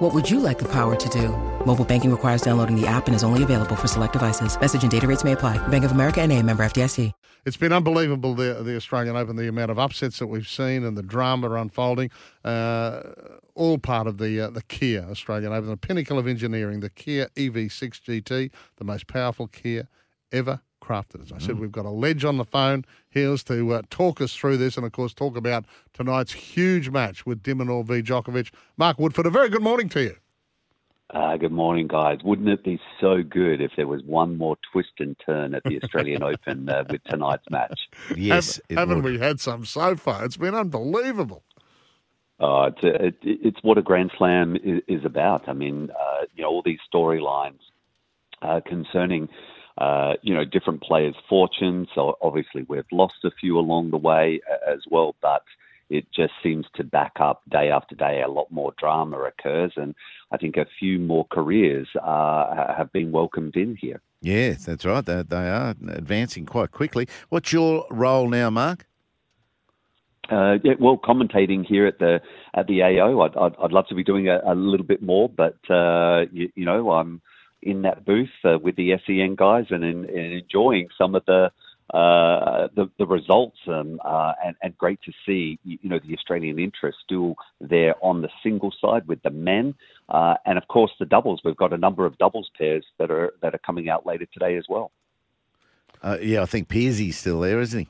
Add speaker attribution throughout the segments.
Speaker 1: What would you like the power to do? Mobile banking requires downloading the app and is only available for select devices. Message and data rates may apply. Bank of America and a member FDIC.
Speaker 2: It's been unbelievable, the, the Australian Open, the amount of upsets that we've seen and the drama unfolding. Uh, all part of the uh, the Kia Australian Open, the pinnacle of engineering, the Kia EV6 GT, the most powerful Kia ever crafted. As I said, we've got a ledge on the phone here to uh, talk us through this and, of course, talk about tonight's huge match with de Minaur v. Djokovic. Mark Woodforde, a very good morning to you.
Speaker 3: Uh, good morning, guys. Wouldn't it be so good if there was one more twist and turn at the Australian Open uh, with tonight's match?
Speaker 4: Yes, it
Speaker 2: Have, not
Speaker 4: would.
Speaker 2: we had some so far? It's been unbelievable.
Speaker 3: Uh, it's, a, it, it's what a Grand Slam is, is about. I mean, uh, you know, all these storylines uh, concerning, uh, you know, different players' fortunes. So obviously, we've lost a few along the way uh, as well, but it just seems to back up day after day. A lot more drama occurs, and I think a few more careers uh, have been welcomed in here.
Speaker 4: Yeah, that's right. They, they are advancing quite quickly. What's your role now, Mark?
Speaker 3: Uh, yeah, well, commentating here at the at the AO, I'd I'd, I'd love to be doing a, a little bit more, but uh, you, you know, I'm in that booth uh, with the SEN guys and, and enjoying some of the uh, the, the results um, uh, and, and great to see you, know the Australian interest still there on the single side with the men uh, and of course the doubles. We've got a number of doubles pairs that are that are coming out later today as well.
Speaker 4: Uh, yeah, I think Peersy's still there, isn't he?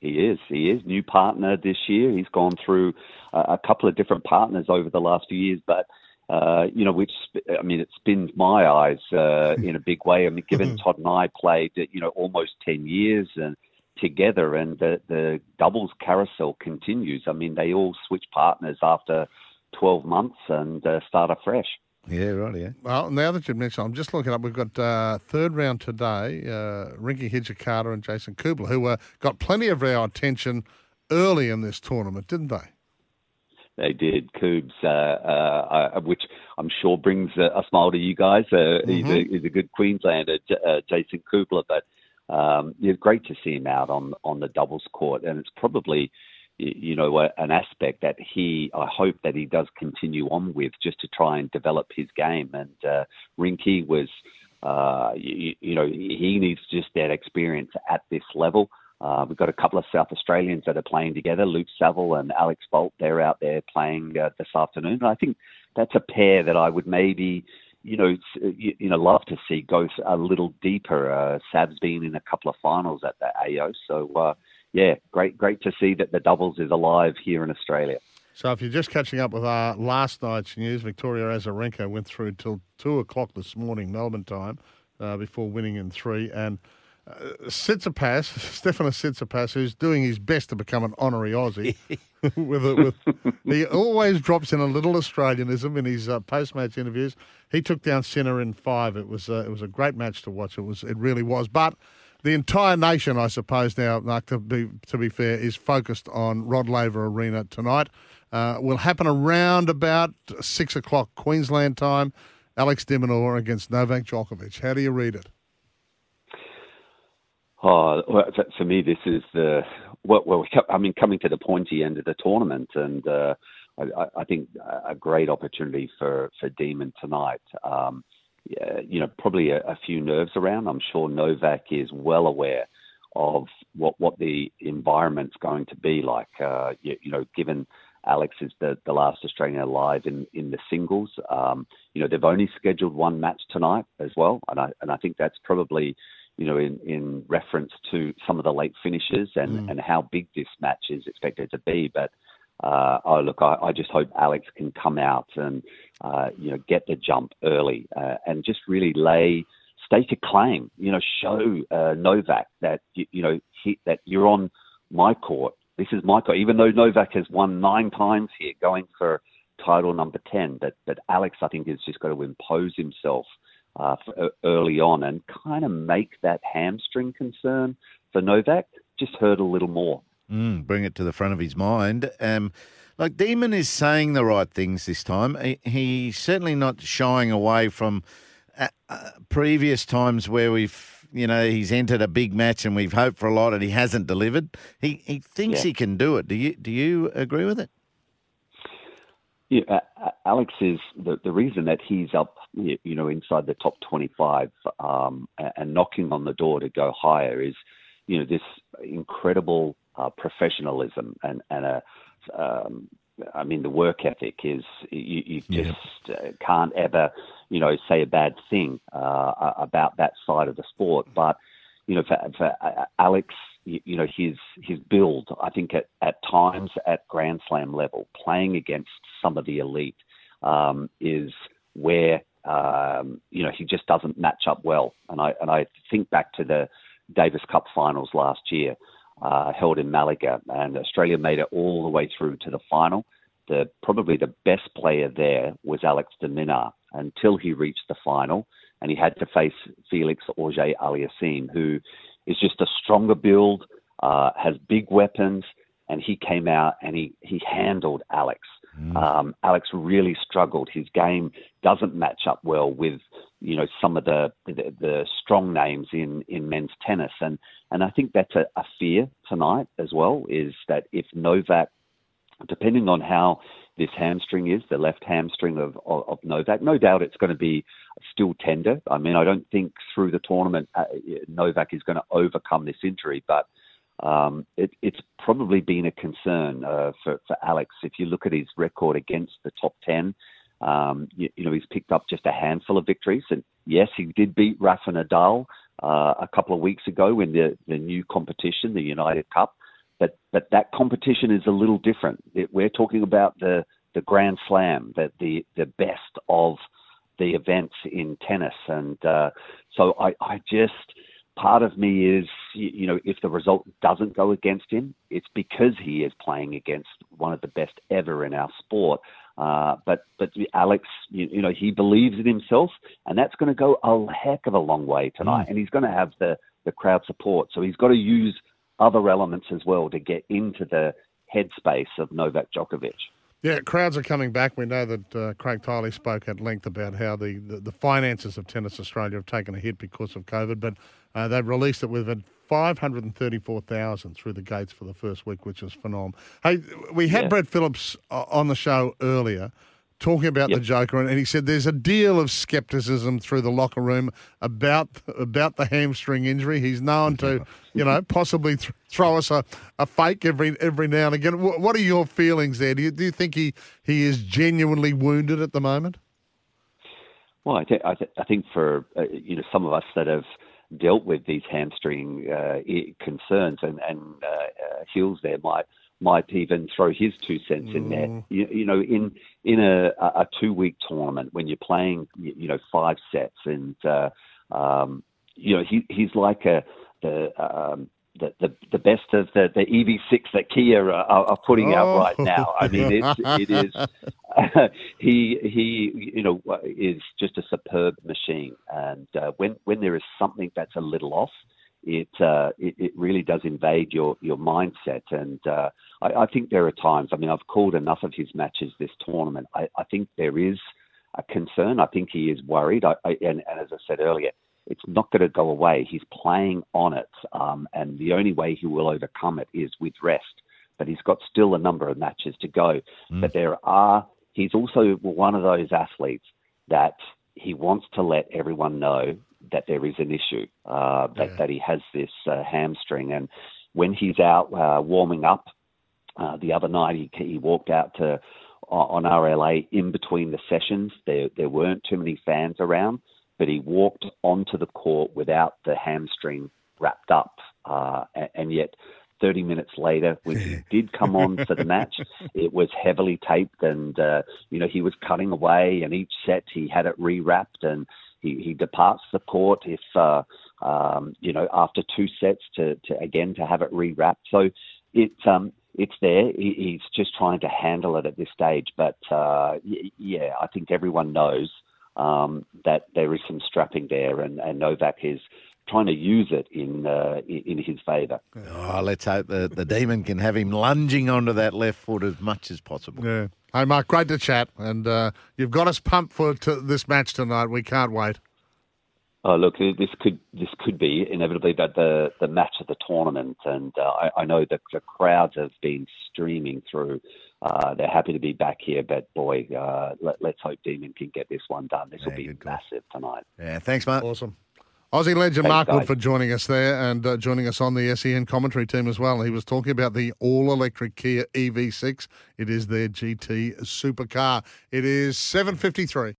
Speaker 3: He is. He is new partner this year. He's gone through uh, a couple of different partners over the last few years, but uh, you know, which I mean, it spins my eyes uh, in a big way. I mean, given Todd and I played, you know, almost ten years and together, and the the doubles carousel continues. I mean, they all switch partners after twelve months and uh, start afresh.
Speaker 4: Yeah, right. Yeah.
Speaker 2: Well, now that you've mentioned, I'm just looking up. We've got uh, third round today. Uh, Rinky Hijikata and Jason Kubler, who uh, got plenty of our attention early in this tournament, didn't they?
Speaker 3: They did. Coobs, uh, uh, uh, which I'm sure brings a, a smile to you guys. Uh, he's, a, he's a good Queenslander, J- uh, Jason Kubler, but um, it's great to see him out on on the doubles court, and it's probably you know an aspect that he I hope that he does continue on with just to try and develop his game. And uh, Rinky was. Uh, you, you know, he needs just that experience at this level. Uh, we've got a couple of South Australians that are playing together, Luke Saville and Alex Bolt. They're out there playing uh, this afternoon. And I think that's a pair that I would maybe, you know, you, you know, love to see go a little deeper. Uh, Sav's been in a couple of finals at the AO, so uh, yeah, great, great to see that the doubles is alive here in Australia.
Speaker 2: So if you're just catching up with our last night's news, Victoria Azarenka went through till two o'clock this morning, Melbourne time, uh, before winning in three. And uh, Tsitsipas, Stefanos Tsitsipas, who's doing his best to become an honorary Aussie, with, a, with he always drops in a little Australianism in his uh, post-match interviews. He took down Sinner in five. It was uh, it was a great match to watch. It was it really was. But the entire nation, I suppose now, Mark, to be to be fair, is focused on Rod Laver Arena tonight. Uh, will happen around about six o'clock Queensland time. Alex de Minaur against Novak Djokovic. How do you read it?
Speaker 3: Oh, for- me, this is the well. well I mean, coming to the pointy end of the tournament, and uh, I, I- think a great opportunity for for Demon tonight. Um, you know, probably a, a few nerves around. I'm sure Novak is well aware of what what the environment's going to be like. Uh, you, you know, given Alex is the, the last Australian alive in, in the singles. Um, you know, they've only scheduled one match tonight as well, and I and I think that's probably you know in, in reference to some of the late finishes and, and how big this match is expected to be. But uh, oh look, I, I just hope Alex can come out and uh, you know get the jump early uh, and just really lay stake a claim. You know, show uh, Novak that you, you know he, that you're on my court. This is my court. Even though Novak has won nine times here, going for title number ten, but but Alex I think has just got to impose himself uh, early on and kind of make that hamstring concern for Novak, just hurt a little more.
Speaker 4: Mm, bring it to the front of his mind. Um, like Demon is saying the right things this time. He, he's certainly not shying away from uh, uh, previous times where we've, you know, he's entered a big match and we've hoped for a lot and he hasn't delivered. He he thinks yeah. he can do it. Do you do you agree with it?
Speaker 3: Yeah, uh, Alex is the the reason that he's up, you know, inside the top 25 um, and knocking on the door to go higher is, you know, this incredible uh, professionalism and and a um, I mean, the work ethic is you, you just yeah. uh, can't ever, you know, say a bad thing uh, about that side of the sport. But you know, for, for uh, Alex, you, you, know, his his build, I think at at times at Grand Slam level, playing against some of the elite, um, is where um, you know he just doesn't match up well. And I and I think back to the Davis Cup finals last year uh, held in Malaga, and Australia made it all the way through to the final. The probably the best player there was Alex de Minaur until he reached the final, and he had to face Felix Auger Aliassime, who is just a stronger build, uh, has big weapons, and he came out and he he handled Alex. Mm. Um, Alex really struggled. His game doesn't match up well with you know some of the the, the strong names in in men's tennis, and and I think that's a, a fear tonight as well. Is that if Novak, depending on how this hamstring is, the left hamstring of, of, of Novak. No doubt it's going to be still tender. I mean, I don't think through the tournament uh, Novak is going to overcome this injury, but um, it, it's probably been a concern uh, for, for Alex. If you look at his record against the top 10, um, you, you, know, he's picked up just a handful of victories. And yes, he did beat Rafa Nadal uh, a couple of weeks ago in the, the new competition, the United Cup. But, but that competition is a little different. It, we're talking about the, the Grand Slam, the, the, the best of the events in tennis. And uh, so I, I just part of me is, you know, if the result doesn't go against him, it's because he is playing against one of the best ever in our sport. Uh, but but Alex, you, you, know, he believes in himself, and that's going to go a heck of a long way tonight. Mm. And he's going to have the the crowd support, so he's got to use other elements as well to get into the headspace of Novak Djokovic.
Speaker 2: Yeah, crowds are coming back. We know that uh, Craig Tiley spoke at length about how the, the, the, finances of Tennis Australia have taken a hit because of COVID, but uh, they've released it with 534,000 through the gates for the first week, which is phenomenal. Hey, we had yeah. Brett Phillips uh, on the show earlier talking about yep. the Joker, and he said there's a deal of skepticism through the locker room about about the hamstring injury. He's known to, you know, possibly th- throw us a, a fake every every now and again. W- what are your feelings there? Do you, do you think he, he is genuinely wounded at the moment?
Speaker 3: Well, I, th- I, th- I think for uh, you know some of us that have dealt with these hamstring uh, concerns and and uh, uh Hills there might might even throw his two cents in there. Mm. You, you, know, in in a, a two week tournament when you're playing, you know, five sets, and uh, um, you know, he he's like a the um, the, the, the best of the, the EV6 that Kia are, are putting oh. out right now. I mean, it's, it is uh, he he you know is just a superb machine, and uh, when when there is something that's a little off, it, uh, it, it really does invade your your mindset. And uh, I, I, think there are times. I mean, I've called enough of his matches this tournament. I, I think there is a concern. I think he is worried. I, and, and, as I said earlier, it's not going to go away. He's playing on it, um, and the only way he will overcome it is with rest. But he's got still a number of matches to go. Mm. But there are. He's also one of those athletes that he wants to let everyone know that there is an issue, uh, that, yeah. that he has this uh, hamstring. And when he's out uh, warming up uh, the other night, he, he walked out to on RLA in between the sessions. There, there weren't too many fans around, but he walked onto the court without the hamstring wrapped up. Uh, and, and yet, 30 minutes later, when he did come on for the match, it was heavily taped, and uh, you know he was cutting away. And each set he had it rewrapped, and he, he departs the court if uh, um, you know after two sets to, to again to have it rewrapped. So it's um, it's there. He, he's just trying to handle it at this stage. But uh, yeah, I think everyone knows um, that there is some strapping there, and, and Novak is trying to use it in uh, in, in his favour.
Speaker 4: Oh, let's hope the, the demon can have him lunging onto that left foot as much as possible.
Speaker 2: Yeah. Hey, Mark, great to chat, and uh, you've got us pumped for t- this match tonight. We can't wait.
Speaker 3: Oh, look, this could this could be inevitably the the, the match of the tournament, and uh, I, I know that the crowds have been streaming through. Uh, they're happy to be back here, but boy, uh, let, us hope Demon can get this one done. This will be
Speaker 4: good call.
Speaker 3: massive tonight.
Speaker 4: Yeah, thanks, mate.
Speaker 2: Awesome. Aussie legend
Speaker 3: Thanks,
Speaker 2: Mark Wood
Speaker 3: guys.
Speaker 2: for joining us there and uh, joining us on the SEN commentary team as well. He was talking about the all electric Kia EV6. It is their GT supercar. It is 7.53.